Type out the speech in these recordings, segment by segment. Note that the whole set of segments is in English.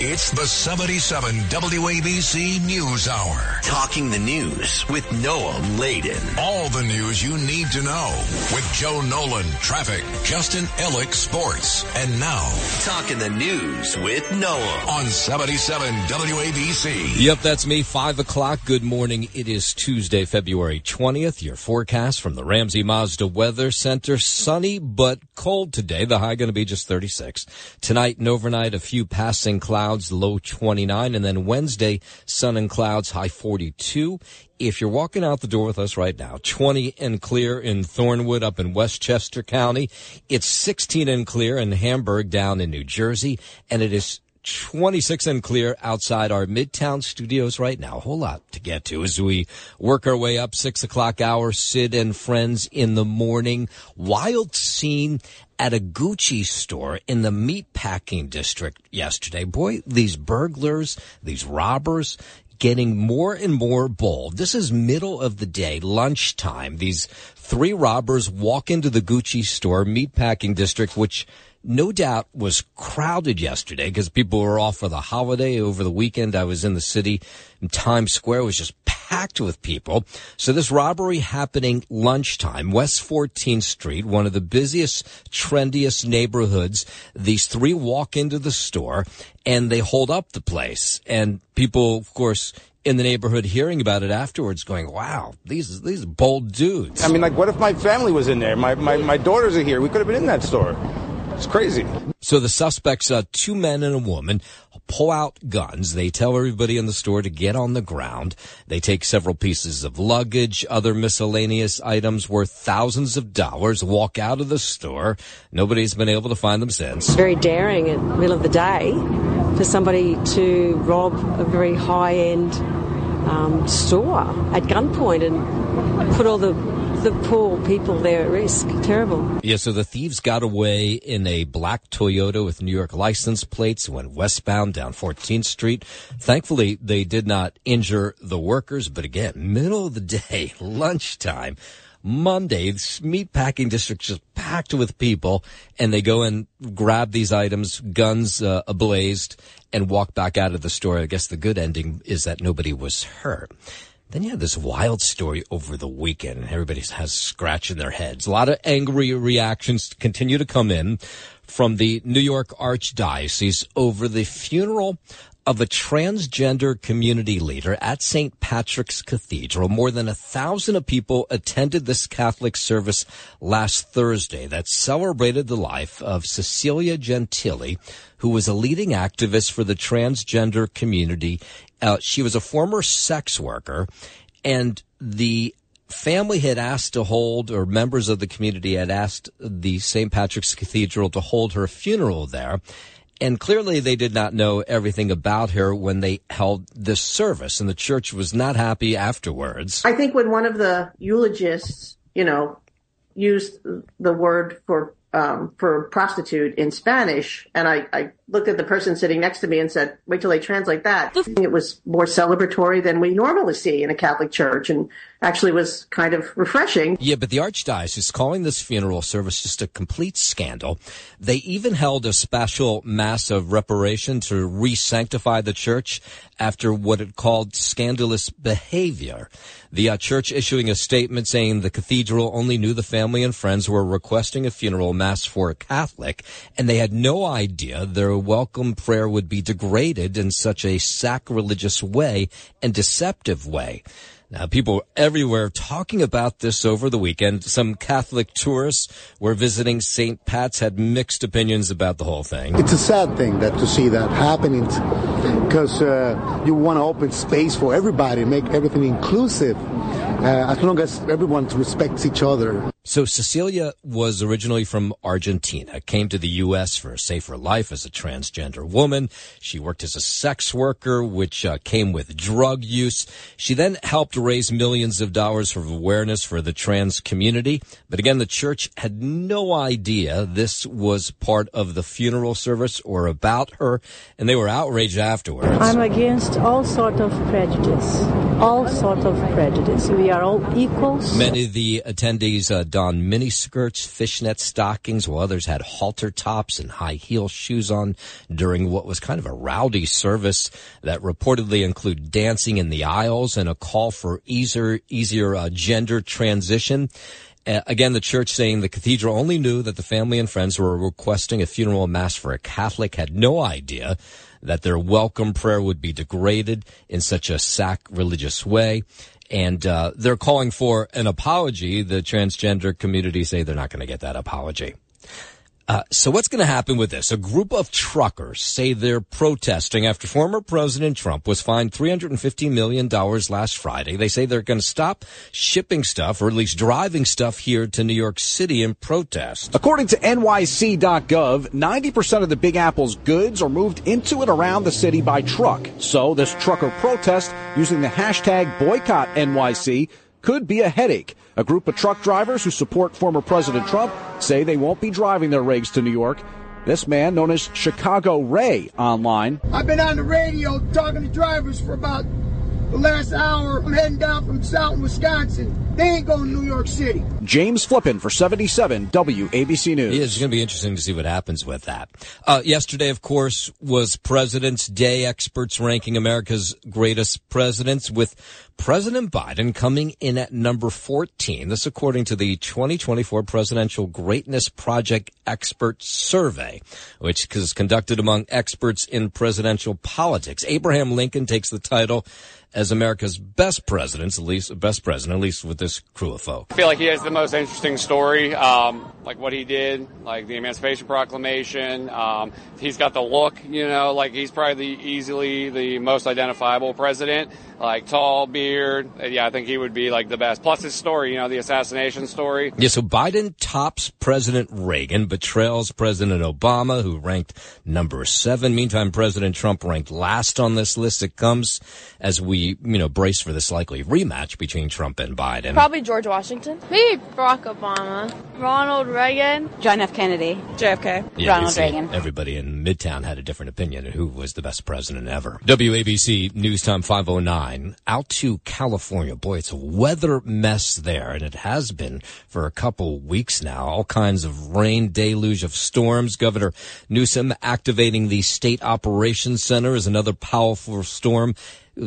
It's the 77 WABC News Hour. Talking the news with Noam Laden. All the news you need to know with Joe Nolan, traffic, Justin Ellick, sports. And now, Talking the news with Noam. on 77 WABC. Yep, that's me. Five o'clock. Good morning. It is Tuesday, February 20th. Your forecast from the Ramsey Mazda Weather Center. Sunny, but cold today. The high going to be just 36. Tonight and overnight, a few passing clouds, low 29. And then Wednesday, sun and clouds, high 42. If you're walking out the door with us right now, 20 and clear in Thornwood up in Westchester County. It's 16 and clear in Hamburg down in New Jersey. And it is 26 and clear outside our Midtown studios right now. A whole lot to get to as we work our way up six o'clock hour. Sid and friends in the morning. Wild scene at a Gucci store in the meatpacking district yesterday. Boy, these burglars, these robbers, getting more and more bold. This is middle of the day, lunchtime. These three robbers walk into the Gucci store, meatpacking district, which no doubt was crowded yesterday because people were off for the holiday over the weekend. I was in the city and Times Square was just packed with people. So this robbery happening lunchtime, West 14th Street, one of the busiest, trendiest neighborhoods. These three walk into the store and they hold up the place and people, of course, in the neighborhood hearing about it afterwards going, wow, these, these bold dudes. I mean, like, what if my family was in there? My, my, my daughters are here. We could have been in that store. It's crazy. So the suspects, uh, two men and a woman, pull out guns. They tell everybody in the store to get on the ground. They take several pieces of luggage, other miscellaneous items worth thousands of dollars, walk out of the store. Nobody's been able to find them since. very daring in the middle of the day for somebody to rob a very high end um, store at gunpoint and put all the the poor people there at risk. Terrible. Yeah, so the thieves got away in a black Toyota with New York license plates, went westbound down 14th Street. Thankfully, they did not injure the workers, but again, middle of the day, lunchtime, Monday, this meatpacking district just packed with people, and they go and grab these items, guns uh, ablazed, and walk back out of the store. I guess the good ending is that nobody was hurt. Then you had this wild story over the weekend. And everybody has scratching their heads. A lot of angry reactions continue to come in from the New York Archdiocese over the funeral of a transgender community leader at St. Patrick's Cathedral. More than a thousand of people attended this Catholic service last Thursday that celebrated the life of Cecilia Gentili, who was a leading activist for the transgender community. Uh, she was a former sex worker and the family had asked to hold, or members of the community had asked the St. Patrick's Cathedral to hold her funeral there. And clearly they did not know everything about her when they held this service, and the church was not happy afterwards. I think when one of the eulogists, you know, used the word for um, for prostitute in Spanish, and I, I looked at the person sitting next to me and said, "Wait till they translate that." It was more celebratory than we normally see in a Catholic church, and actually was kind of refreshing. Yeah, but the Archdiocese is calling this funeral service just a complete scandal. They even held a special mass of reparation to re-sanctify the church after what it called scandalous behavior. The uh, church issuing a statement saying the cathedral only knew the family and friends were requesting a funeral mass for a Catholic, and they had no idea welcome prayer would be degraded in such a sacrilegious way and deceptive way. Now, people everywhere talking about this over the weekend. Some Catholic tourists were visiting St. Pat's had mixed opinions about the whole thing. It's a sad thing that to see that happening because uh, you want to open space for everybody, make everything inclusive, uh, as long as everyone respects each other. So Cecilia was originally from Argentina, came to the U.S. for a safer life as a transgender woman. She worked as a sex worker, which uh, came with drug use. She then helped raise millions of dollars for awareness for the trans community. But again, the church had no idea this was part of the funeral service or about her, and they were outraged afterwards. I'm against all sort of prejudice. All sort of prejudice. We are all equals. Many of the attendees uh, donned miniskirts, fishnet stockings, while others had halter tops and high heel shoes on during what was kind of a rowdy service that reportedly included dancing in the aisles and a call for easier, easier uh, gender transition. Again, the church saying the cathedral only knew that the family and friends were requesting a funeral mass for a Catholic, had no idea that their welcome prayer would be degraded in such a sacrilegious way. And uh, they're calling for an apology. The transgender community say they're not going to get that apology. Uh, so what's going to happen with this? A group of truckers say they're protesting after former President Trump was fined $350 million last Friday. They say they're going to stop shipping stuff or at least driving stuff here to New York City in protest. According to NYC.gov, 90% of the Big Apple's goods are moved into and around the city by truck. So this trucker protest using the hashtag boycott NYC could be a headache. A group of truck drivers who support former President Trump say they won't be driving their rigs to New York. This man, known as Chicago Ray online. I've been on the radio talking to drivers for about the last hour. I'm heading down from South Wisconsin. They ain't going to New York City. James Flippin for 77 WABC News. Yeah, it's going to be interesting to see what happens with that. Uh, yesterday, of course, was President's Day. Experts ranking America's greatest presidents with President Biden coming in at number 14. This according to the 2024 Presidential Greatness Project Expert Survey, which is conducted among experts in presidential politics. Abraham Lincoln takes the title as America's best president, at least best president, at least with this crew of folk. I feel like he has the most interesting story, um, like what he did, like the Emancipation Proclamation. Um, he's got the look, you know, like he's probably the, easily the most identifiable president, like tall beard. Yeah, I think he would be like the best. Plus his story, you know, the assassination story. Yeah, so Biden tops President Reagan, but trails President Obama, who ranked number seven. Meantime, President Trump ranked last on this list. It comes as we you know, brace for this likely rematch between Trump and Biden? Probably George Washington. Maybe Barack Obama. Ronald Reagan. John F. Kennedy. JFK. Yeah, Ronald Reagan. Everybody in Midtown had a different opinion of who was the best president ever. WABC News Time 509. Out to California. Boy, it's a weather mess there, and it has been for a couple weeks now. All kinds of rain, deluge of storms. Governor Newsom activating the State Operations Center is another powerful storm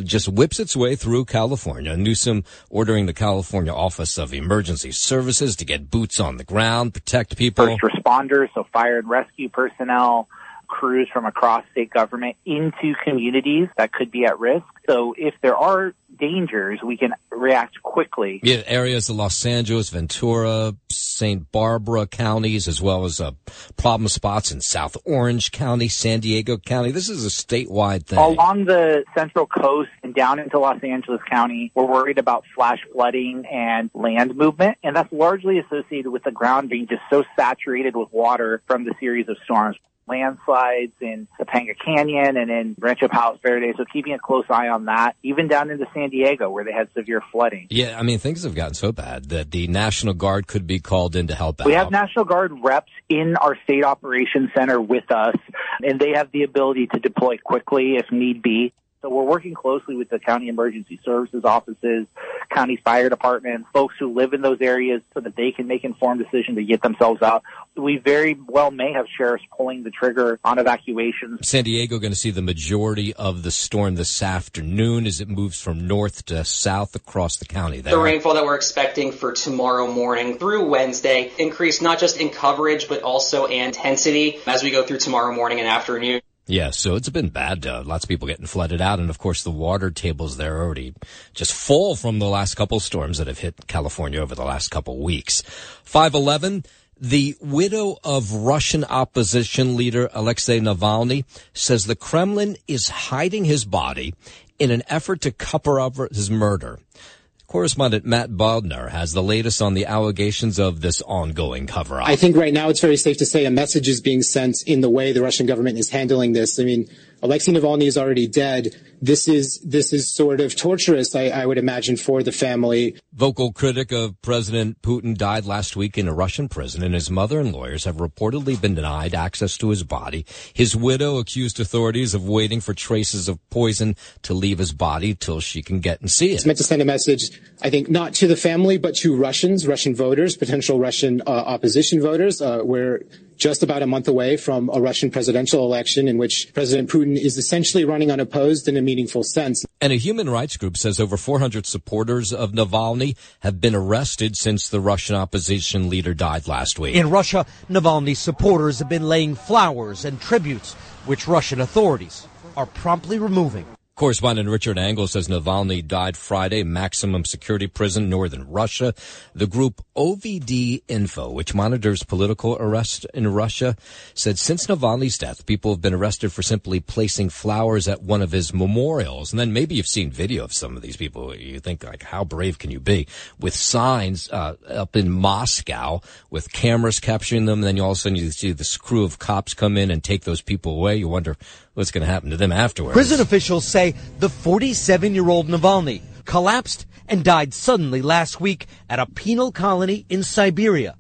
just whips its way through California. Newsom ordering the California Office of Emergency Services to get boots on the ground, protect people. First responders, so fire and rescue personnel, crews from across state government into communities that could be at risk. So if there are dangers, we can react quickly. Yeah, areas of Los Angeles, Ventura, Santa Barbara counties, as well as uh, problem spots in South Orange County, San Diego County. This is a statewide thing. Along the central coast and down into Los Angeles County, we're worried about flash flooding and land movement, and that's largely associated with the ground being just so saturated with water from the series of storms landslides in Topanga Canyon and in Rancho Palos Verdes. So keeping a close eye on that, even down into San Diego where they had severe flooding. Yeah, I mean, things have gotten so bad that the National Guard could be called in to help out. We have National Guard reps in our state operations center with us, and they have the ability to deploy quickly if need be. So we're working closely with the county emergency services offices, county fire department, folks who live in those areas so that they can make informed decisions to get themselves out. We very well may have sheriffs pulling the trigger on evacuations. San Diego going to see the majority of the storm this afternoon as it moves from north to south across the county. There. The rainfall that we're expecting for tomorrow morning through Wednesday increase not just in coverage but also intensity as we go through tomorrow morning and afternoon. Yeah, so it's been bad. Uh, lots of people getting flooded out, and of course the water tables there are already just full from the last couple storms that have hit California over the last couple weeks. Five eleven. The widow of Russian opposition leader Alexei Navalny says the Kremlin is hiding his body in an effort to cover up his murder. Correspondent Matt Bodnar has the latest on the allegations of this ongoing cover up. I think right now it's very safe to say a message is being sent in the way the Russian government is handling this. I mean, Alexei Navalny is already dead. This is this is sort of torturous, I, I would imagine, for the family. Vocal critic of President Putin died last week in a Russian prison, and his mother and lawyers have reportedly been denied access to his body. His widow accused authorities of waiting for traces of poison to leave his body till she can get and see it. It's meant to send a message, I think, not to the family, but to Russians, Russian voters, potential Russian uh, opposition voters. Uh, we're just about a month away from a Russian presidential election in which President Putin is essentially running unopposed in a meaningful sense. And a human rights group says over 400 supporters of Navalny have been arrested since the Russian opposition leader died last week. In Russia, Navalny's supporters have been laying flowers and tributes, which Russian authorities are promptly removing. Correspondent Richard Engel says Navalny died Friday, maximum security prison, northern Russia. The group OVD Info, which monitors political arrests in Russia, said since Navalny's death, people have been arrested for simply placing flowers at one of his memorials. And then maybe you've seen video of some of these people. You think like, how brave can you be? With signs, uh, up in Moscow with cameras capturing them. And then you all of a sudden you see this crew of cops come in and take those people away. You wonder what's going to happen to them afterwards. Prison officials say the 47 year old Navalny collapsed and died suddenly last week at a penal colony in Siberia.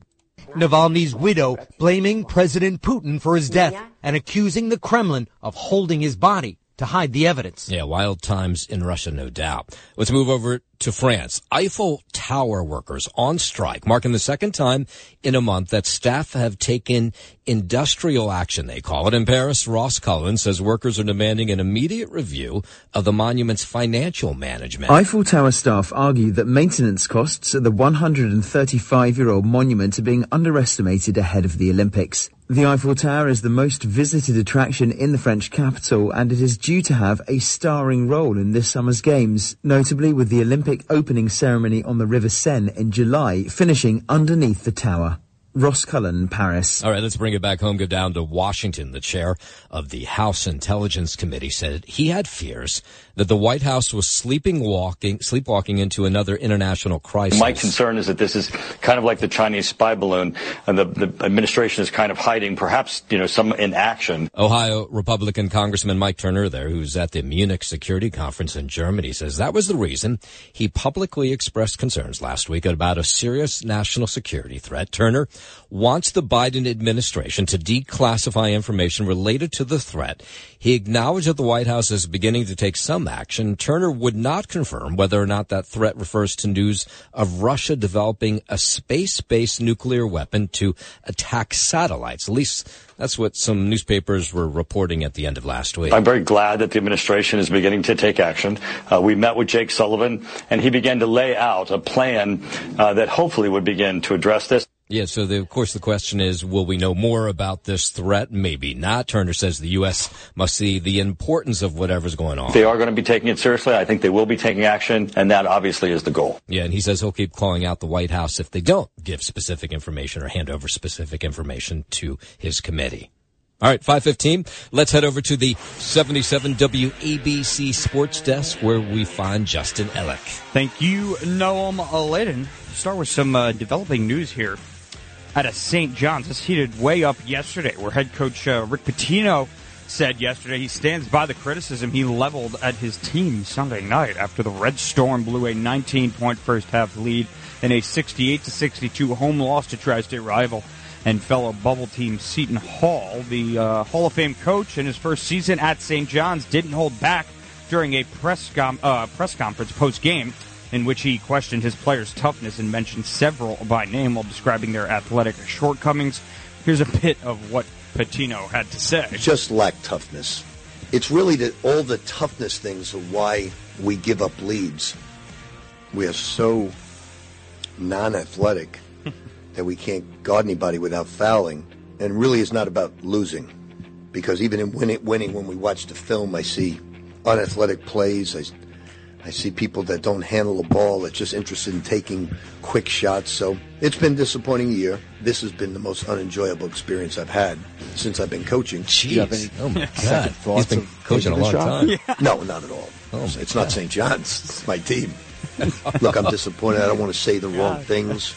Navalny's widow blaming President Putin for his death and accusing the Kremlin of holding his body to hide the evidence. Yeah, wild times in Russia, no doubt. Let's move over to France. Eiffel Tower workers on strike, marking the second time in a month that staff have taken industrial action, they call it. In Paris, Ross Cullen says workers are demanding an immediate review of the monument's financial management. Eiffel Tower staff argue that maintenance costs at the 135 year old monument are being underestimated ahead of the Olympics. The Eiffel Tower is the most visited attraction in the French capital and it is due to have a starring role in this summer's games, notably with the Olympic opening ceremony on the River Seine in July, finishing underneath the tower. Ross Cullen, Paris. All right, let's bring it back home. Go down to Washington. The chair of the House Intelligence Committee said he had fears that the White House was sleeping walking, sleepwalking into another international crisis. My concern is that this is kind of like the Chinese spy balloon, and the, the administration is kind of hiding, perhaps you know, some inaction. Ohio Republican Congressman Mike Turner, there, who's at the Munich Security Conference in Germany, says that was the reason he publicly expressed concerns last week about a serious national security threat. Turner wants the Biden administration to declassify information related to the threat. He acknowledged that the White House is beginning to take some action. Turner would not confirm whether or not that threat refers to news of Russia developing a space-based nuclear weapon to attack satellites. At least that's what some newspapers were reporting at the end of last week. I'm very glad that the administration is beginning to take action. Uh, we met with Jake Sullivan, and he began to lay out a plan uh, that hopefully would begin to address this. Yeah, so the, of course the question is, will we know more about this threat? Maybe not. Turner says the U.S. must see the importance of whatever's going on. They are going to be taking it seriously. I think they will be taking action, and that obviously is the goal. Yeah, and he says he'll keep calling out the White House if they don't give specific information or hand over specific information to his committee. All right, 515. Let's head over to the 77 WABC Sports Desk where we find Justin Ellick. Thank you, Noam Aladen. Start with some uh, developing news here out of St. John's. This heated way up yesterday, where head coach uh, Rick Pitino said yesterday he stands by the criticism he leveled at his team Sunday night after the Red Storm blew a 19-point first half lead in a 68 to 62 home loss to Tri-State rival and fellow bubble team Seton Hall. The uh, Hall of Fame coach in his first season at St. John's didn't hold back during a press com- uh, press conference post game in which he questioned his players' toughness and mentioned several by name while describing their athletic shortcomings. Here's a bit of what Pitino had to say. Just lack toughness. It's really the, all the toughness things of why we give up leads. We are so non-athletic that we can't guard anybody without fouling. And really, it's not about losing, because even in winning, winning when we watch the film, I see unathletic plays. I, I see people that don't handle the ball, that's just interested in taking quick shots. So it's been a disappointing year. This has been the most unenjoyable experience I've had since I've been coaching. Jeez. Do you have any Oh, my God. thoughts He's been coaching a long shot? time. Yeah. No, not at all. Oh, it's my not St. John's. It's my team. Look, I'm disappointed. I don't want to say the wrong things,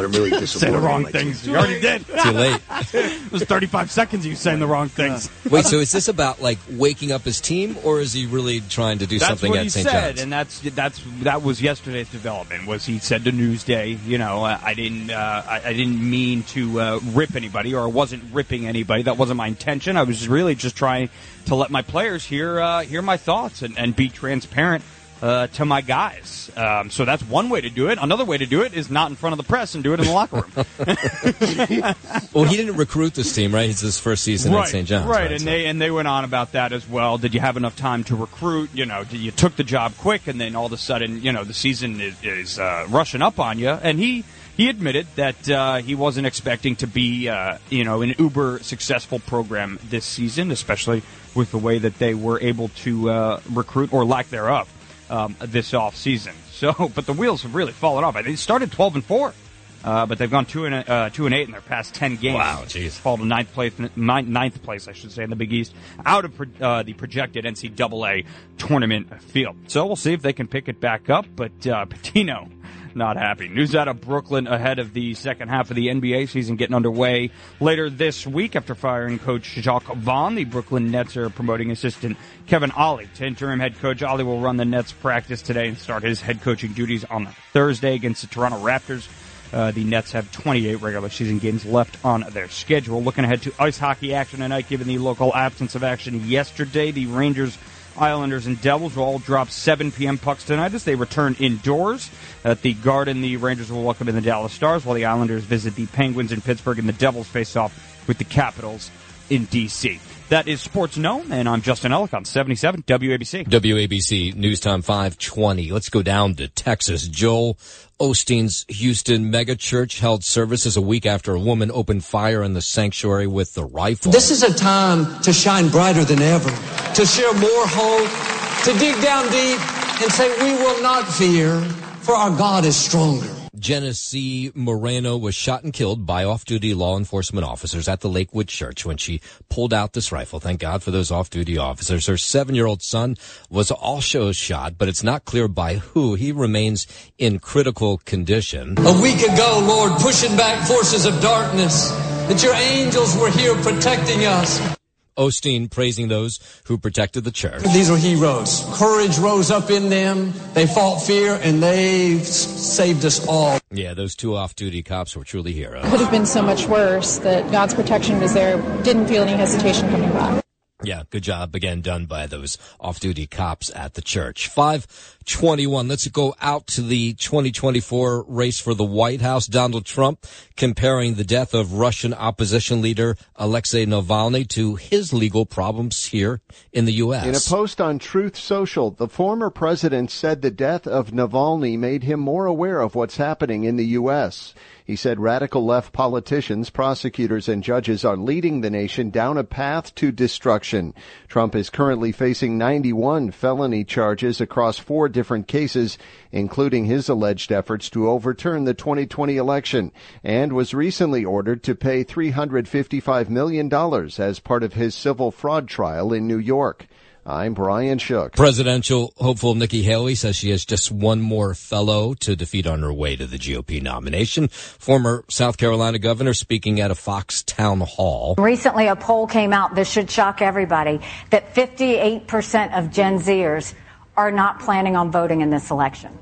but I'm really disappointed. Say the wrong my team. things. You already did. Too late. it was 35 seconds of you saying the wrong things. Wait, so is this about like waking up his team, or is he really trying to do that's something what at St. said, John's? and that's that's that was yesterday's development. Was he said to Newsday, you know, I, I didn't uh, I, I didn't mean to uh, rip anybody, or I wasn't ripping anybody. That wasn't my intention. I was really just trying to let my players hear uh, hear my thoughts and, and be transparent. Uh, to my guys, um, so that's one way to do it. Another way to do it is not in front of the press and do it in the locker room. well, he didn't recruit this team, right? It's his first season right, at St. John's. Right, and they and they went on about that as well. Did you have enough time to recruit? You know, you took the job quick, and then all of a sudden, you know, the season is, is uh, rushing up on you. And he he admitted that uh, he wasn't expecting to be, uh, you know, an uber successful program this season, especially with the way that they were able to uh, recruit or lack thereof um, this off season. So, but the wheels have really fallen off. They started twelve and four. Uh, but they've gone two and uh, two and eight in their past ten games. Wow, jeez. Fall to ninth place, ninth, ninth place, I should say, in the Big East, out of uh, the projected NCAA tournament field. So we'll see if they can pick it back up. But uh, Pitino, not happy. News out of Brooklyn ahead of the second half of the NBA season getting underway later this week after firing coach Jacque Vaughn. The Brooklyn Nets are promoting assistant Kevin Ollie to interim head coach. Ollie will run the Nets practice today and start his head coaching duties on Thursday against the Toronto Raptors. Uh, the Nets have 28 regular season games left on their schedule. Looking ahead to ice hockey action tonight, given the local absence of action yesterday, the Rangers, Islanders, and Devils will all drop 7 p.m. pucks tonight as they return indoors. At the Garden, the Rangers will welcome in the Dallas Stars, while the Islanders visit the Penguins in Pittsburgh, and the Devils face off with the Capitals in D.C. That is Sports Known, and I'm Justin Ellick on 77 WABC. WABC News Time 520. Let's go down to Texas. Joel Osteen's Houston mega church held services a week after a woman opened fire in the sanctuary with the rifle. This is a time to shine brighter than ever, to share more hope, to dig down deep and say, We will not fear, for our God is stronger. Genesse Moreno was shot and killed by off-duty law enforcement officers at the Lakewood Church when she pulled out this rifle. Thank God for those off-duty officers. Her seven-year-old son was also shot, but it's not clear by who. He remains in critical condition. A week ago, Lord, pushing back forces of darkness, that your angels were here protecting us. Osteen praising those who protected the church. These are heroes. Courage rose up in them. They fought fear and they saved us all. Yeah, those two off-duty cops were truly heroes. It Could have been so much worse that God's protection was there. Didn't feel any hesitation coming back. Yeah, good job again done by those off-duty cops at the church. 521. Let's go out to the 2024 race for the White House. Donald Trump comparing the death of Russian opposition leader Alexei Navalny to his legal problems here in the U.S. In a post on Truth Social, the former president said the death of Navalny made him more aware of what's happening in the U.S. He said radical left politicians, prosecutors, and judges are leading the nation down a path to destruction. Trump is currently facing 91 felony charges across four different cases, including his alleged efforts to overturn the 2020 election, and was recently ordered to pay $355 million as part of his civil fraud trial in New York. I'm Brian Shook. Presidential hopeful Nikki Haley says she has just one more fellow to defeat on her way to the GOP nomination. Former South Carolina governor speaking at a Fox town hall. Recently, a poll came out, this should shock everybody, that 58% of Gen Zers are not planning on voting in this election.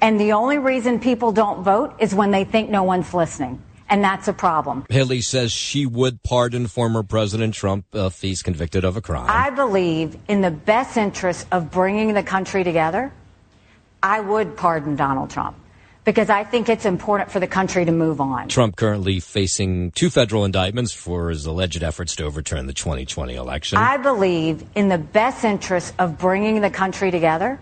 And the only reason people don't vote is when they think no one's listening. And that's a problem. Haley says she would pardon former President Trump if he's convicted of a crime. I believe in the best interest of bringing the country together, I would pardon Donald Trump because I think it's important for the country to move on. Trump currently facing two federal indictments for his alleged efforts to overturn the 2020 election. I believe in the best interest of bringing the country together,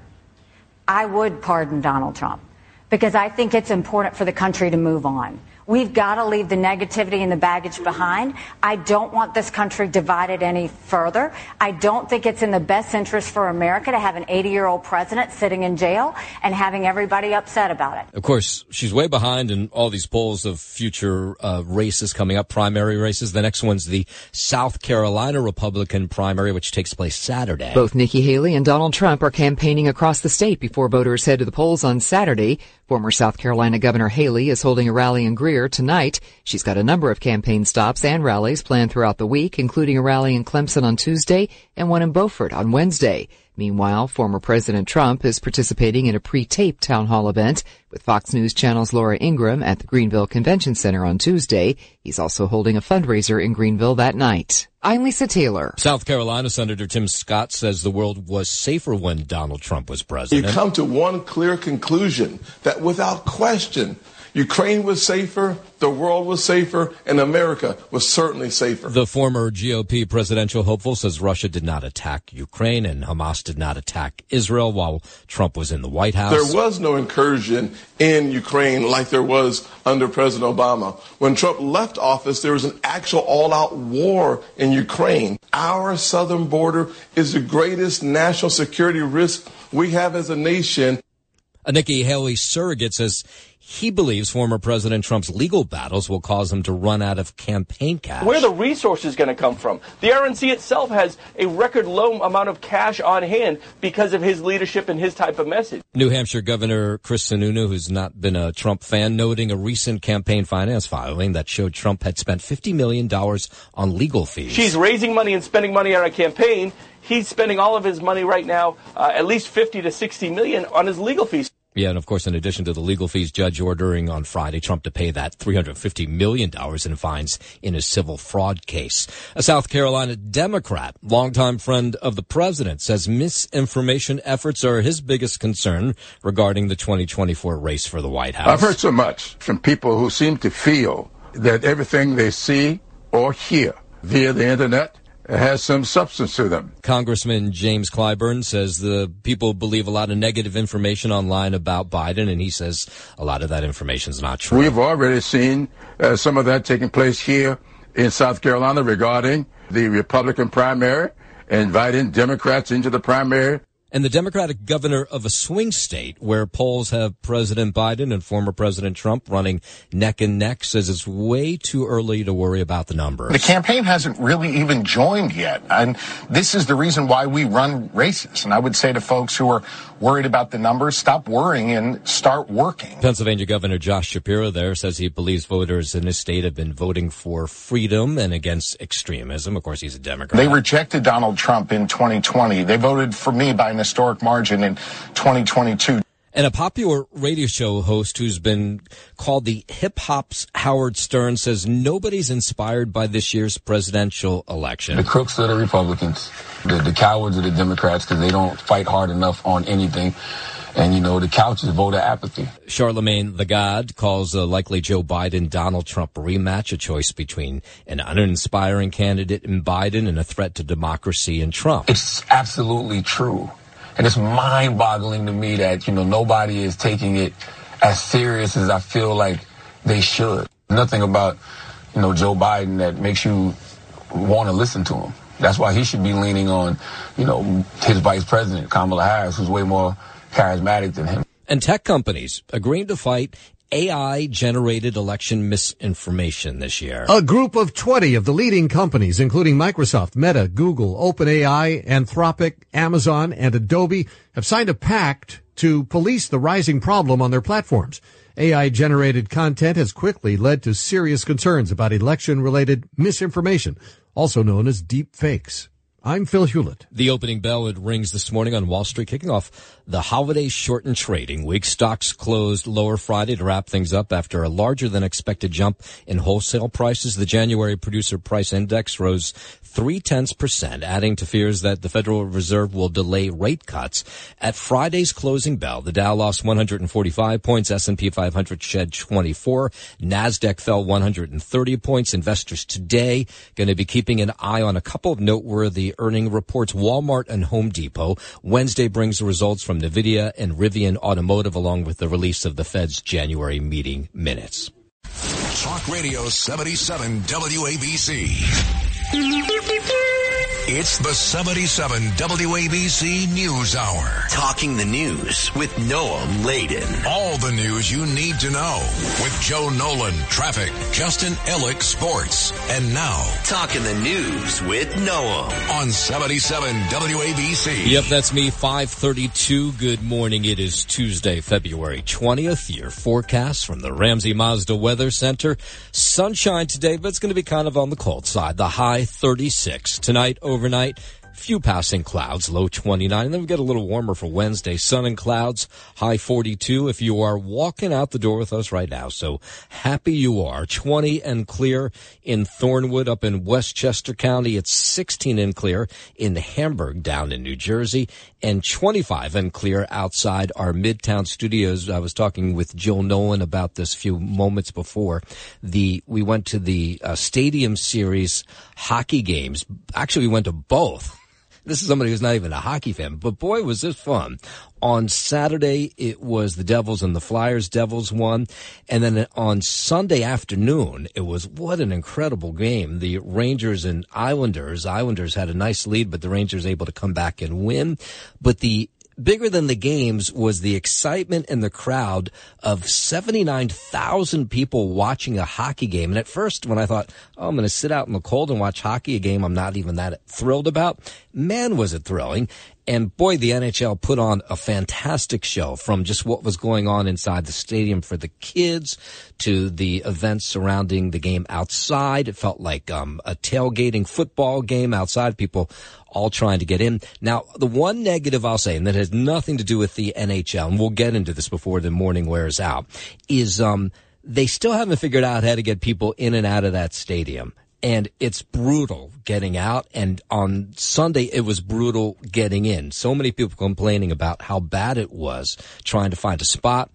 I would pardon Donald Trump because I think it's important for the country to move on. We've got to leave the negativity and the baggage behind. I don't want this country divided any further. I don't think it's in the best interest for America to have an 80 year old president sitting in jail and having everybody upset about it. Of course, she's way behind in all these polls of future uh, races coming up, primary races. The next one's the South Carolina Republican primary, which takes place Saturday. Both Nikki Haley and Donald Trump are campaigning across the state before voters head to the polls on Saturday. Former South Carolina Governor Haley is holding a rally in Greer tonight. She's got a number of campaign stops and rallies planned throughout the week, including a rally in Clemson on Tuesday and one in Beaufort on Wednesday. Meanwhile, former President Trump is participating in a pre-taped town hall event with Fox News Channel's Laura Ingraham at the Greenville Convention Center on Tuesday. He's also holding a fundraiser in Greenville that night. I'm Lisa Taylor. South Carolina Senator Tim Scott says the world was safer when Donald Trump was president. You come to one clear conclusion that without question, Ukraine was safer, the world was safer, and America was certainly safer. The former GOP presidential hopeful says Russia did not attack Ukraine and Hamas did not attack Israel while Trump was in the White House. There was no incursion in Ukraine like there was under President Obama. When Trump left office, there was an actual all out war in Ukraine. Our southern border is the greatest national security risk we have as a nation. A Nikki Haley surrogate says he believes former President Trump's legal battles will cause him to run out of campaign cash. Where are the resources going to come from? The RNC itself has a record low amount of cash on hand because of his leadership and his type of message. New Hampshire Governor Chris Sununu, who's not been a Trump fan, noting a recent campaign finance filing that showed Trump had spent $50 million on legal fees. She's raising money and spending money on a campaign. He's spending all of his money right now, uh, at least 50 to 60 million on his legal fees. Yeah, and of course, in addition to the legal fees, judge ordering on Friday Trump to pay that $350 million in fines in a civil fraud case. A South Carolina Democrat, longtime friend of the president, says misinformation efforts are his biggest concern regarding the 2024 race for the White House. I've heard so much from people who seem to feel that everything they see or hear via the internet has some substance to them. Congressman James Clyburn says the people believe a lot of negative information online about Biden, and he says a lot of that information is not true. We've already seen uh, some of that taking place here in South Carolina regarding the Republican primary, inviting Democrats into the primary and the Democratic governor of a swing state where polls have President Biden and former President Trump running neck and neck says it's way too early to worry about the numbers. The campaign hasn't really even joined yet. And this is the reason why we run races. And I would say to folks who are worried about the numbers, stop worrying and start working. Pennsylvania Governor Josh Shapiro there says he believes voters in his state have been voting for freedom and against extremism. Of course, he's a Democrat. They rejected Donald Trump in 2020. They voted for me by historic margin in 2022. And a popular radio show host who's been called the hip hop's Howard Stern says nobody's inspired by this year's presidential election. The crooks are the Republicans, the, the cowards are the Democrats because they don't fight hard enough on anything. And, you know, the couch is voter apathy. Charlemagne the God calls a likely Joe Biden Donald Trump rematch a choice between an uninspiring candidate in Biden and a threat to democracy in Trump. It's absolutely true. And it's mind boggling to me that, you know, nobody is taking it as serious as I feel like they should. Nothing about, you know, Joe Biden that makes you want to listen to him. That's why he should be leaning on, you know, his vice president, Kamala Harris, who's way more charismatic than him. And tech companies agreeing to fight AI generated election misinformation this year. A group of 20 of the leading companies, including Microsoft, Meta, Google, OpenAI, Anthropic, Amazon, and Adobe, have signed a pact to police the rising problem on their platforms. AI generated content has quickly led to serious concerns about election related misinformation, also known as deep fakes. I'm Phil Hewlett. The opening bell it rings this morning on Wall Street, kicking off the holiday shortened trading week. Stocks closed lower Friday to wrap things up after a larger than expected jump in wholesale prices. The January producer price index rose three tenths percent, adding to fears that the Federal Reserve will delay rate cuts. At Friday's closing bell, the Dow lost 145 points, S&P 500 shed 24, Nasdaq fell 130 points. Investors today going to be keeping an eye on a couple of noteworthy earning reports. Walmart and Home Depot. Wednesday brings the results from Nvidia and Rivian Automotive, along with the release of the Fed's January meeting minutes. Talk Radio 77 WABC. It's the 77 WABC News Hour. Talking the news with Noam Laden. All the news you need to know with Joe Nolan, traffic, Justin Ellick, sports, and now Talking the news with Noam on 77 WABC. Yep, that's me. 532. Good morning. It is Tuesday, February 20th. Your forecast from the Ramsey Mazda Weather Center. Sunshine today, but it's going to be kind of on the cold side. The high 36. Tonight, overnight, few passing clouds, low 29. And then we get a little warmer for Wednesday. Sun and clouds, high 42 if you are walking out the door with us right now. So happy you are. 20 and clear in Thornwood up in Westchester County. It's 16 and clear in Hamburg down in New Jersey and 25 and clear outside our Midtown studios. I was talking with Jill Nolan about this a few moments before. The, we went to the uh, Stadium Series hockey games. Actually, we went to both. This is somebody who's not even a hockey fan, but boy, was this fun. On Saturday, it was the Devils and the Flyers. Devils won. And then on Sunday afternoon, it was what an incredible game. The Rangers and Islanders. Islanders had a nice lead, but the Rangers able to come back and win. But the bigger than the games was the excitement in the crowd of 79,000 people watching a hockey game. And at first, when I thought, oh, I'm going to sit out in the cold and watch hockey, a game I'm not even that thrilled about, man, was it thrilling. And boy, the NHL put on a fantastic show from just what was going on inside the stadium for the kids to the events surrounding the game outside. It felt like um, a tailgating football game outside. People all trying to get in. Now, the one negative I'll say, and that has nothing to do with the NHL, and we'll get into this before the morning wears out, is um, they still haven't figured out how to get people in and out of that stadium and it's brutal getting out. And on Sunday, it was brutal getting in. So many people complaining about how bad it was trying to find a spot.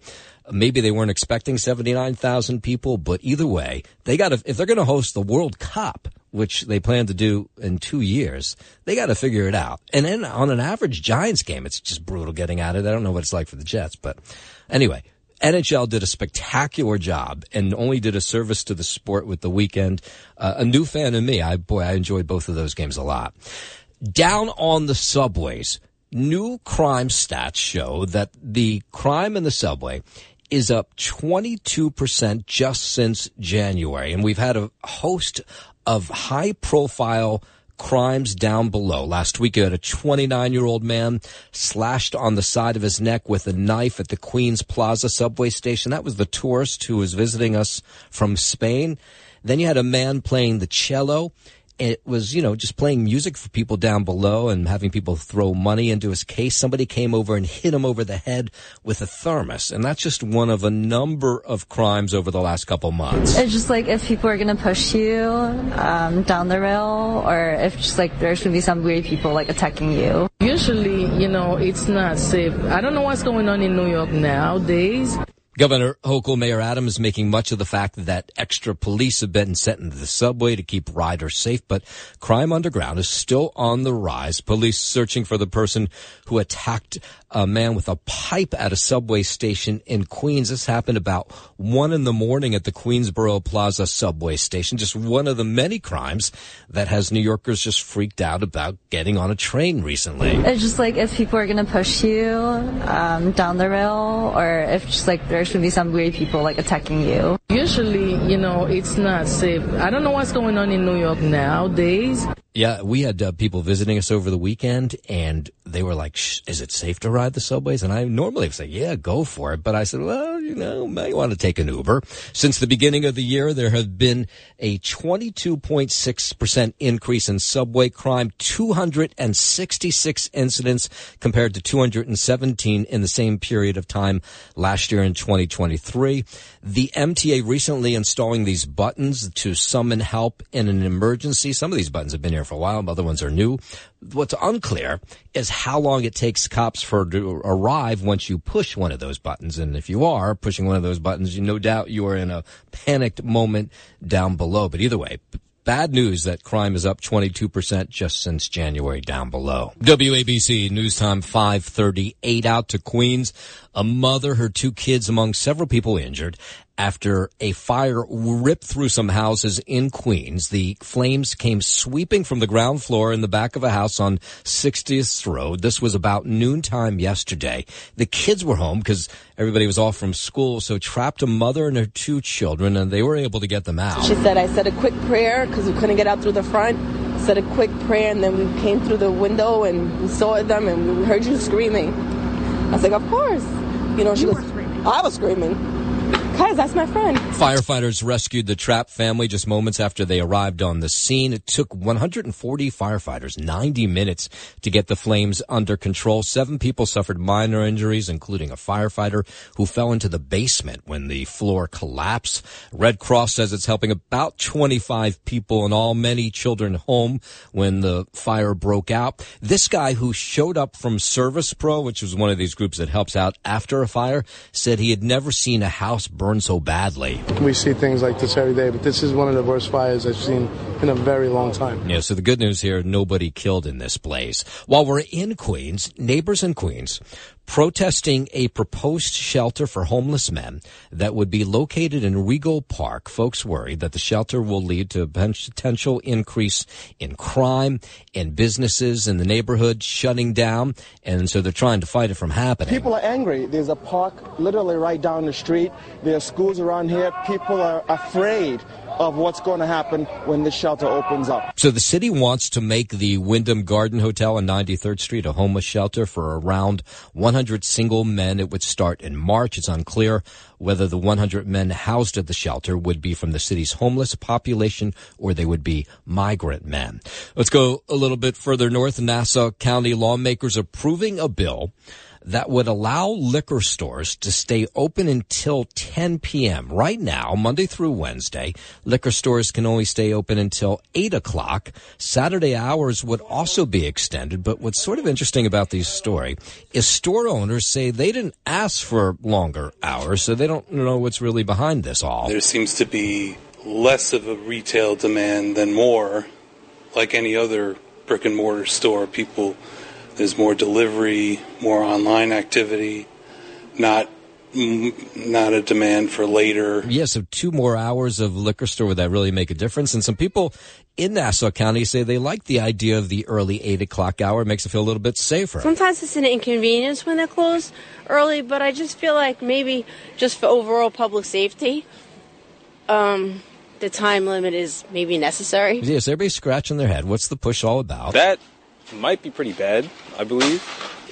Maybe they weren't expecting 79,000 people, but either way, they got to, if they're going to host the World Cup, which they plan to do in two years, they got to figure it out. And then on an average Giants game, it's just brutal getting out of it. I don't know what it's like for the Jets, but anyway, NHL did a spectacular job and only did a service to the sport with the weekend. Uh, a new fan of me. I, boy, I enjoyed both of those games a lot. Down on the subways, new crime stats show that the crime in the subway is up 22% just since January. And we've had a host of high profile crimes down below. Last week, you had a 29 year old man slashed on the side of his neck with a knife at the Queens Plaza subway station. That was the tourist who was visiting us from Spain. Then you had a man playing the cello it was, you know, just playing music for people down below and having people throw money into his case. Somebody came over and hit him over the head with a thermos. And that's just one of a number of crimes over the last couple months. It's just like if people are going to push you um, down the rail or if just like there's going to be some weird people like attacking you. Usually, you know, it's not safe. I don't know what's going on in New York nowadays. Governor Hochul, Mayor Adams making much of the fact that extra police have been sent into the subway to keep riders safe, but crime underground is still on the rise. Police searching for the person who attacked a man with a pipe at a subway station in Queens. This happened about one in the morning at the Queensboro Plaza subway station. Just one of the many crimes that has New Yorkers just freaked out about getting on a train recently. It's just like if people are going to push you um, down the rail or if just like there's going to be some weird people like attacking you. Usually, you know, it's not safe. I don't know what's going on in New York nowadays. Yeah, we had uh, people visiting us over the weekend, and they were like, "Is it safe to ride the subways?" And I normally would say, "Yeah, go for it," but I said, "Well, you know, may want to take an Uber." Since the beginning of the year, there have been a 22.6 percent increase in subway crime, 266 incidents compared to 217 in the same period of time last year in 2023. The MTA recently installing these buttons to summon help in an emergency. Some of these buttons have been here for a while, other ones are new. What's unclear is how long it takes cops for to arrive once you push one of those buttons. And if you are pushing one of those buttons, you no doubt you are in a panicked moment down below. But either way, Bad news that crime is up 22% just since January down below. WABC News Time 538 out to Queens. A mother, her two kids among several people injured after a fire ripped through some houses in Queens. The flames came sweeping from the ground floor in the back of a house on 60th Road. This was about noontime yesterday. The kids were home because everybody was off from school, so trapped a mother and her two children, and they were able to get them out. She said I said a quick prayer because we couldn't get out through the front. Said a quick prayer, and then we came through the window and we saw them, and we heard you screaming. I was like, of course. You know, she You was. were screaming. I was screaming. Guys, that's my friend. Firefighters rescued the trapped family just moments after they arrived on the scene. It took 140 firefighters 90 minutes to get the flames under control. Seven people suffered minor injuries, including a firefighter who fell into the basement when the floor collapsed. Red Cross says it's helping about 25 people and all, many children home when the fire broke out. This guy who showed up from Service Pro, which was one of these groups that helps out after a fire, said he had never seen a house burn so badly. We see things like this every day, but this is one of the worst fires I've seen in a very long time. Yeah, so the good news here, nobody killed in this blaze. While we're in Queens, neighbors in Queens protesting a proposed shelter for homeless men that would be located in Rego Park. Folks worry that the shelter will lead to a potential increase in crime and businesses in the neighborhood shutting down. And so they're trying to fight it from happening. People are angry. There's a park literally right down the street. There are schools around here. People are afraid of what's going to happen when this shelter opens up. So the city wants to make the Wyndham Garden Hotel on 93rd Street a homeless shelter for around 100 single men. It would start in March. It's unclear whether the 100 men housed at the shelter would be from the city's homeless population or they would be migrant men. Let's go a little bit further north. Nassau County lawmakers approving a bill that would allow liquor stores to stay open until 10 p.m. Right now, Monday through Wednesday, liquor stores can only stay open until 8 o'clock. Saturday hours would also be extended, but what's sort of interesting about this story is store owners say they didn't ask for longer hours, so they don't know what's really behind this all. There seems to be less of a retail demand than more, like any other brick and mortar store. People, there's more delivery, more online activity, not not a demand for later. Yeah, so two more hours of liquor store, would that really make a difference? And some people in Nassau County say they like the idea of the early 8 o'clock hour. It makes it feel a little bit safer. Sometimes it's an inconvenience when they close early, but I just feel like maybe just for overall public safety, um, the time limit is maybe necessary. Yes, everybody's scratching their head. What's the push all about? That might be pretty bad, I believe.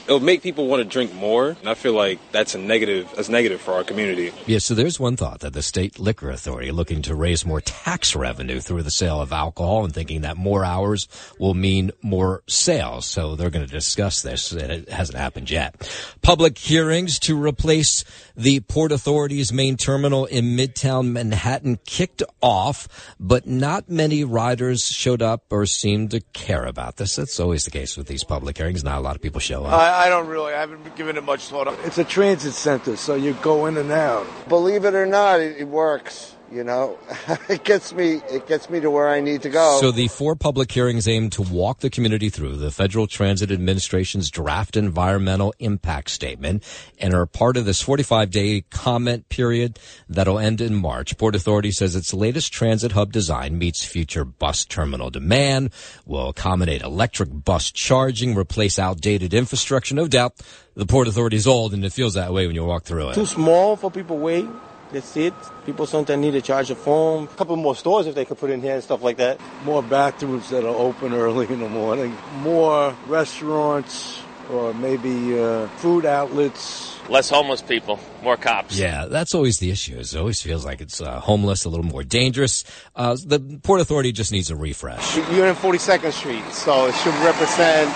It'll make people want to drink more, and I feel like that's a negative. That's negative for our community. Yeah, so there's one thought that the state liquor authority looking to raise more tax revenue through the sale of alcohol and thinking that more hours will mean more sales. So they're going to discuss this. and It hasn't happened yet. Public hearings to replace the Port Authority's main terminal in Midtown Manhattan kicked off, but not many riders showed up or seemed to care about this. That's always the case with these public hearings. Not a lot of people show up. I, I don't really. I haven't given it much thought. It's a transit center, so you go in and out. Believe it or not, it, it works. You know, it gets me. It gets me to where I need to go. So the four public hearings aim to walk the community through the Federal Transit Administration's draft environmental impact statement and are part of this 45 day comment period that'll end in March. Port Authority says its latest transit hub design meets future bus terminal demand, will accommodate electric bus charging, replace outdated infrastructure. No doubt the Port Authority is old and it feels that way when you walk through it. Too small for people wait. That's it. People sometimes need to charge a phone. A couple more stores if they could put in here and stuff like that. More bathrooms that are open early in the morning. More restaurants or maybe uh, food outlets. Less homeless people, more cops. Yeah, that's always the issue. It always feels like it's uh, homeless, a little more dangerous. Uh, the Port Authority just needs a refresh. You're in 42nd Street, so it should represent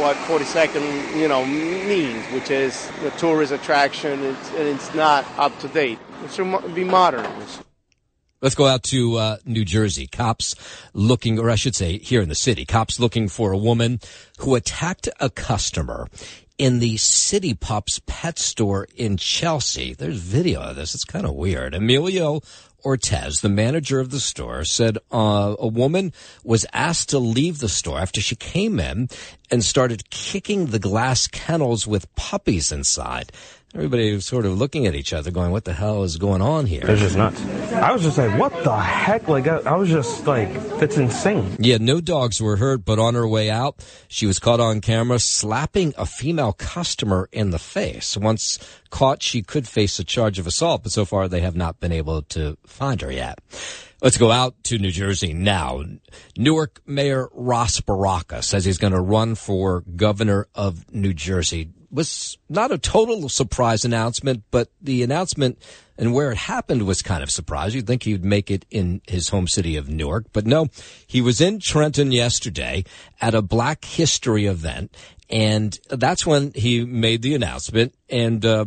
what 42nd, you know, means, which is a tourist attraction, it's, and it's not up to date. It should be modern. Let's go out to uh, New Jersey. Cops looking, or I should say, here in the city, cops looking for a woman who attacked a customer in the City Pups pet store in Chelsea. There's video of this. It's kind of weird. Emilio Ortez, the manager of the store, said uh, a woman was asked to leave the store after she came in and started kicking the glass kennels with puppies inside. Everybody was sort of looking at each other, going, "What the hell is going on here?" It's just nuts. I was just like, what the heck? Like, I, I was just like, that's insane. Yeah, no dogs were hurt, but on her way out, she was caught on camera slapping a female customer in the face. Once caught, she could face a charge of assault, but so far they have not been able to find her yet. Let's go out to New Jersey now. Newark Mayor Ras Baraka says he's going to run for governor of New Jersey. Was not a total surprise announcement, but the announcement and where it happened was kind of surprising. You'd think he'd make it in his home city of Newark, but no, he was in Trenton yesterday at a Black History event, and that's when he made the announcement. And uh,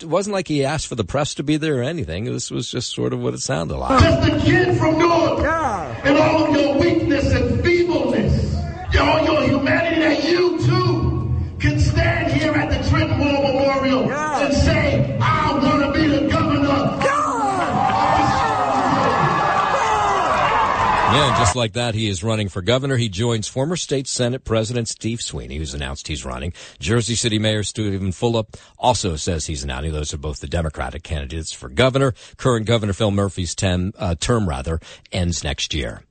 it wasn't like he asked for the press to be there or anything. This was just sort of what it sounded like. Just a kid from Newark, yeah. and all of your weakness and feebleness, all your humanity that you too and just like that, he is running for governor. He joins former state Senate President Steve Sweeney, who's announced he's running. Jersey City Mayor Steven Fulop also says he's announcing. Those are both the Democratic candidates for governor. Current Governor Phil Murphy's uh, term rather ends next year.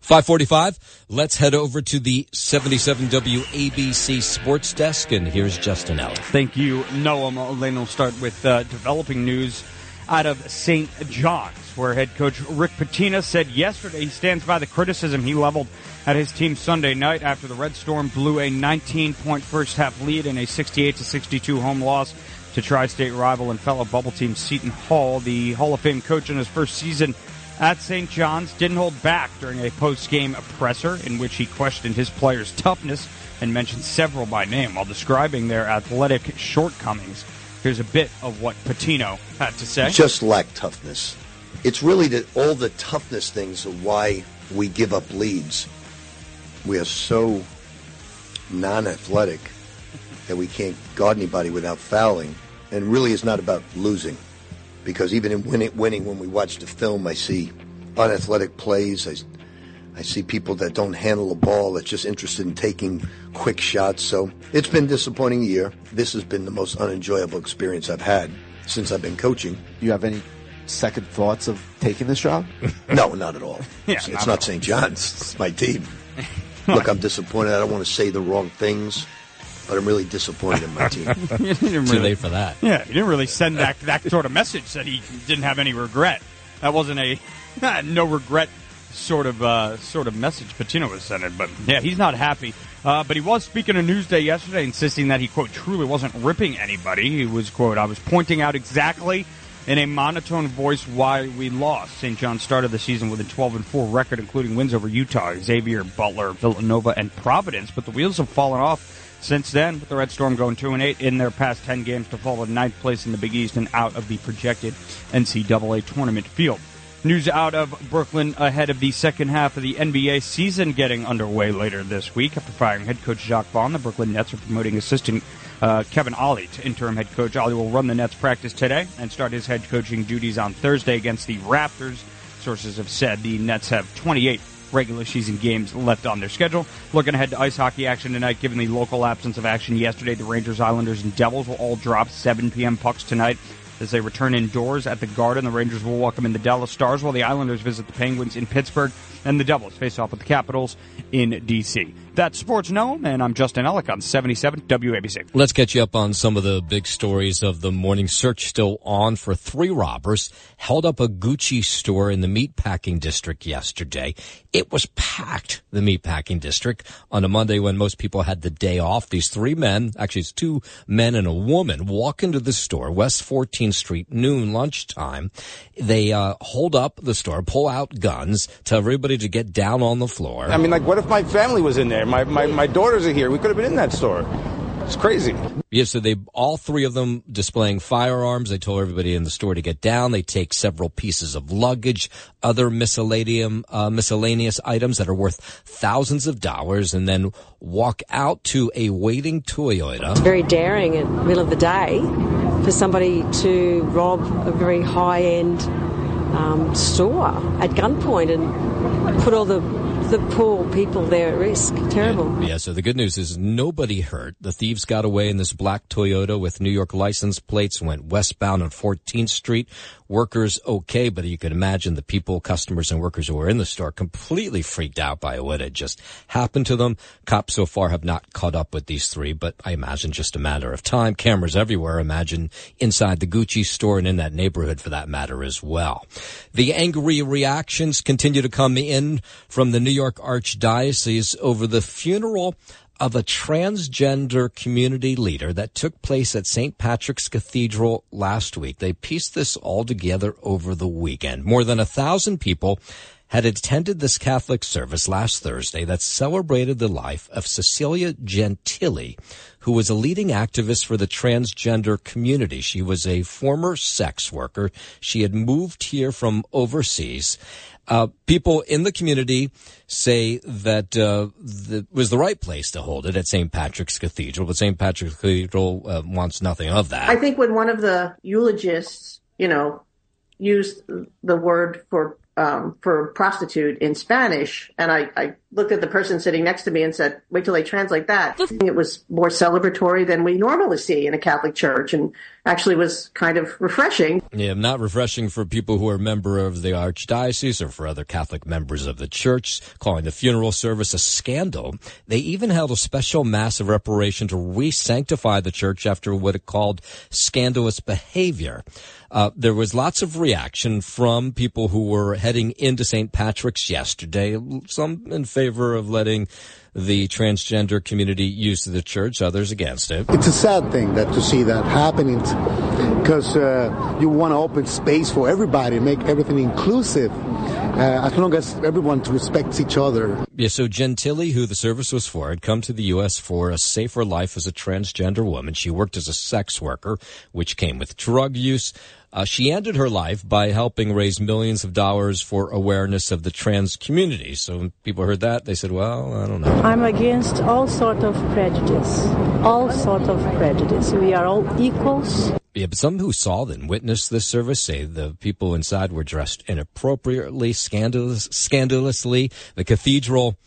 545. Let's head over to the 77 WABC Sports Desk, and here's Justin Ellis. Thank you, Noam. Lane will start with uh, developing news out of St. John's, where head coach Rick Pitino said yesterday he stands by the criticism he leveled at his team Sunday night after the Red Storm blew a 19-point first half lead in a 68 62 home loss to tri-state rival and fellow bubble team Seton Hall. The Hall of Fame coach in his first season at St. John's didn't hold back during a post-game presser in which he questioned his players' toughness and mentioned several by name while describing their athletic shortcomings. Here's a bit of what Pitino had to say. Just lack toughness. It's really the, all the toughness things of why we give up leads. We are so non-athletic that we can't guard anybody without fouling. And really, it's not about losing because even in winning, winning, when we watch the film, I see unathletic plays. I, I see people that don't handle the ball, that's just interested in taking quick shots. So it's been disappointing year. This has been the most unenjoyable experience I've had since I've been coaching. You have any second thoughts of taking this job? no, not at all. yeah, it's, not not St. John's. It's my team. Look, I'm disappointed. I don't want to say the wrong things but I'm really disappointed in my team. you didn't Too really, late for that. Yeah, he didn't really send that that sort of message that he didn't have any regret. That wasn't a no regret sort of uh, sort of message Pitino was sending. But yeah, he's not happy. Uh, but he was speaking on Newsday yesterday, insisting that he quote truly wasn't ripping anybody. He was quote I was pointing out exactly in a monotone voice why we lost. St. John started the season with a 12 and 4 record, including wins over Utah, Xavier, Butler, Villanova, and Providence. But the wheels have fallen off since then, with the Red Storm going 2 and 8 in their past 10 games to fall to ninth place in the Big East and out of the projected NCAA tournament field. News out of Brooklyn ahead of the second half of the NBA season getting underway later this week. After firing head coach Jacque Vaughn, the Brooklyn Nets are promoting assistant uh, Kevin Ollie to interim head coach. Ollie will run the Nets practice today and start his head coaching duties on Thursday against the Raptors. Sources have said the Nets have 28 regular season games left on their schedule. Looking ahead to ice hockey action tonight, given the local absence of action yesterday, the Rangers, Islanders, and Devils will all drop 7 p.m. pucks tonight as they return indoors at the Garden. The Rangers will welcome in the Dallas Stars while the Islanders visit the Penguins in Pittsburgh and the Devils face off with the Capitals in D.C. That's Sports Noam, and I'm Justin Ellick on 77 WABC. Let's catch you up on some of the big stories of the morning. Search still on for three robbers held up a Gucci store in the meatpacking district yesterday. It was packed, the meatpacking district, on a Monday when most people had the day off. These three men, actually it's two men and a woman, walk into the store, West 14th Street, noon, lunchtime. They uh, hold up the store, pull out guns, tell everybody to get down on the floor. I mean, like, what if my family was in there? My, my, my daughters are here. We could have been in that store. It's crazy. Yeah, so they all three of them displaying firearms. They told everybody in the store to get down. They take several pieces of luggage, other miscellaneous uh, miscellaneous items that are worth thousands of dollars, and then walk out to a waiting Toyota. It's very daring at the middle of the day for somebody to rob a very high end um, store at gunpoint and put all the the poor people there at risk. Terrible. Yeah, so the good news is nobody hurt. The thieves got away in this black Toyota with New York license plates, went westbound on 14th Street. Workers okay, but you can imagine the people, customers and workers who were in the store completely freaked out by what had just happened to them. Cops so far have not caught up with these three, but I imagine just a matter of time. Cameras everywhere. Imagine inside the Gucci store and in that neighborhood for that matter as well. The angry reactions continue to come in from the New York Archdiocese over the funeral of a transgender community leader that took place at St. Patrick's Cathedral last week. They pieced this all together over the weekend. More than a thousand people had attended this Catholic service last Thursday that celebrated the life of Cecilia Gentili, who was a leading activist for the transgender community. She was a former sex worker. She had moved here from overseas. Uh, people in the community say that uh, the, was the right place to hold it at St. Patrick's Cathedral, but St. Patrick's Cathedral uh, wants nothing of that. I think when one of the eulogists, you know, used the word for um, for prostitute in Spanish, and I, I, looked at the person sitting next to me and said, "Wait till they translate that." It was more celebratory than we normally see in a Catholic church, and actually was kind of refreshing. Yeah, not refreshing for people who are a member of the archdiocese or for other Catholic members of the church, calling the funeral service a scandal. They even held a special mass of reparation to re-sanctify the church after what it called scandalous behavior. Uh, there was lots of reaction from people who were heading into St. Patrick's yesterday, some in favor of letting the transgender community use the church, others against it. It's a sad thing that to see that happening because uh, you want to open space for everybody, make everything inclusive. Uh, as long as everyone respects each other. Yeah, so Gentili, who the service was for, had come to the U.S. for a safer life as a transgender woman. She worked as a sex worker, which came with drug use. Uh, she ended her life by helping raise millions of dollars for awareness of the trans community. So when people heard that, they said, well, I don't know. I'm against all sort of prejudice. All sort of prejudice. We are all equals. Yeah, but some who saw and witnessed this service say the people inside were dressed inappropriately, scandalous, scandalously. The cathedral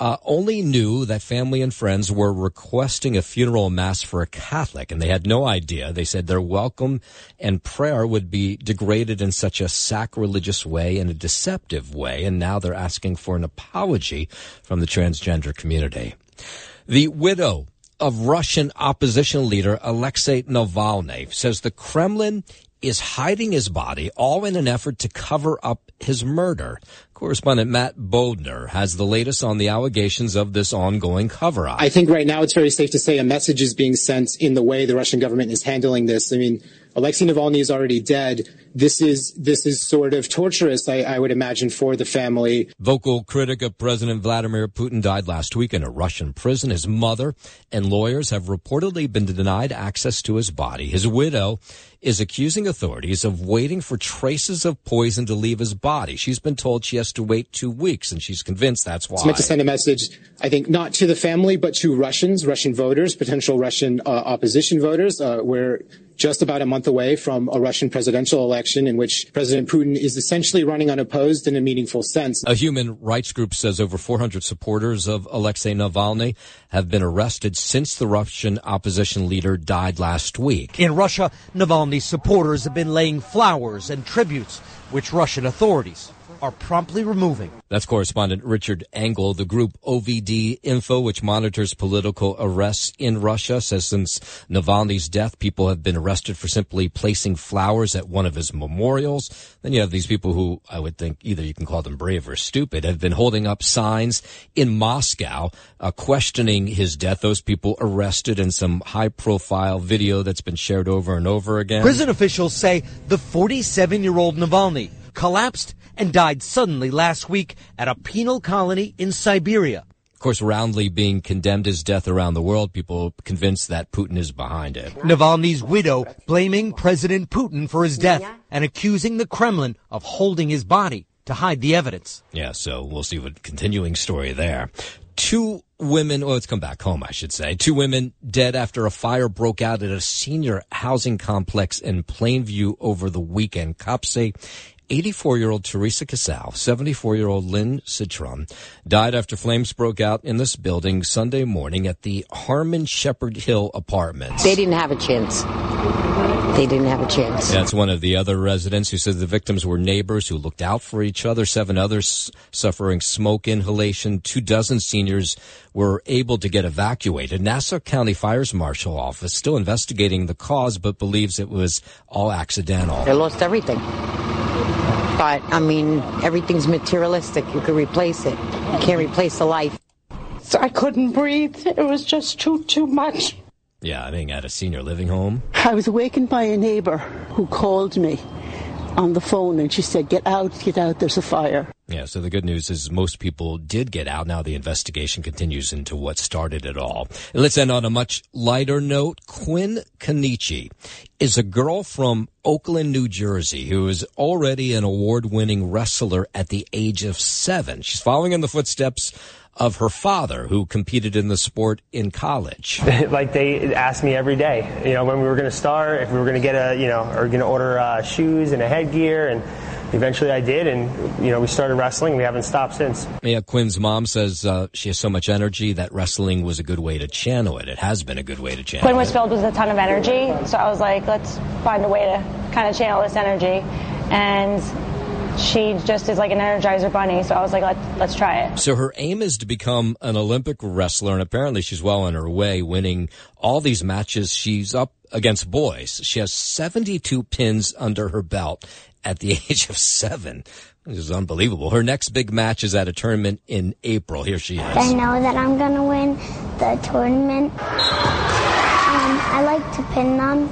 uh, only knew that family and friends were requesting a funeral mass for a Catholic, and they had no idea. They said their welcome and prayer would be degraded in such a sacrilegious way and a deceptive way, and now they're asking for an apology from the transgender community. The widow of Russian opposition leader Alexei Navalny says the Kremlin is hiding his body all in an effort to cover up his murder. Correspondent Matt Bodner has the latest on the allegations of this ongoing cover up. I think right now it's very safe to say a message is being sent in the way the Russian government is handling this. I mean, Alexei Navalny is already dead. This is this is sort of torturous, I, I, would imagine, for the family. Vocal critic of President Vladimir Putin died last week in a Russian prison. His mother and lawyers have reportedly been denied access to his body. His widow is accusing authorities of waiting for traces of poison to leave his body. She's been told she has to wait two weeks, and she's convinced that's why. It's meant to send a message, I think, not to the family, but to Russians, Russian voters, potential Russian uh, opposition voters. Uh, where just about a month away from a Russian presidential election in which President Putin is essentially running unopposed in a meaningful sense. A human rights group says over 400 supporters of Alexei Navalny have been arrested since the Russian opposition leader died last week. In Russia, Navalny's supporters have been laying flowers and tributes, which Russian authorities are promptly removing. That's correspondent Richard Engel. The group OVD Info, which monitors political arrests in Russia, says since Navalny's death, people have been arrested for simply placing flowers at one of his memorials. Then you have these people who I would think either you can call them brave or stupid, have been holding up signs in Moscow uh, questioning his death. Those people arrested in some high profile video that's been shared over and over again. Prison officials say the 47 year old Navalny collapsed and died suddenly last week at a penal colony in Siberia. Of course, roundly being condemned his death around the world, people convinced that Putin is behind it. Navalny's widow blaming President Putin for his death and accusing the Kremlin of holding his body to hide the evidence. Yeah, so we'll see what continuing story there. Two women, well, let's come back home, I should say. Two women dead after a fire broke out at a senior housing complex in Plainview over the weekend. Cops say 84 year old Teresa Casal, 74 year old Lynn Citron died after flames broke out in this building Sunday morning at the Harmon Shepherd Hill apartments. They didn't have a chance. They didn't have a chance. That's one of the other residents who said the victims were neighbors who looked out for each other. Seven others suffering smoke inhalation. Two dozen seniors were able to get evacuated. Nassau County Fire's Marshal Office still investigating the cause, but believes it was all accidental. They lost everything. But, I mean, everything's materialistic. You could replace it. You can't replace the life. So I couldn't breathe. It was just too, too much. Yeah, I think at a senior living home. I was awakened by a neighbor who called me on the phone and she said, Get out, get out, there's a fire. Yeah, so the good news is most people did get out. Now the investigation continues into what started it all. And let's end on a much lighter note. Quinn Kanichi is a girl from Oakland, New Jersey, who is already an award winning wrestler at the age of seven. She's following in the footsteps of her father, who competed in the sport in college. like they asked me every day, you know, when we were going to start, if we were going to get a, you know, or going to order uh, shoes and a headgear, and eventually I did, and you know, we started wrestling. We haven't stopped since. Yeah, Quinn's mom says uh, she has so much energy that wrestling was a good way to channel it. It has been a good way to channel. Quinn was filled with a ton of energy, so I was like, let's find a way to kind of channel this energy, and she just is like an energizer bunny. So I was like, Let, let's try it. So her aim is to become an Olympic wrestler, and apparently she's well on her way, winning all these matches. She's up against boys. She has 72 pins under her belt at the age of seven. This is unbelievable. Her next big match is at a tournament in April. Here she is. I know that I'm going to win the tournament. Um, I like to pin them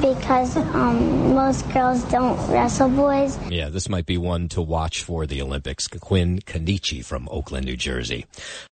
because um, most girls don't wrestle boys. Yeah, this might be one to watch for the Olympics. Quinn Kanichi from Oakland, New Jersey.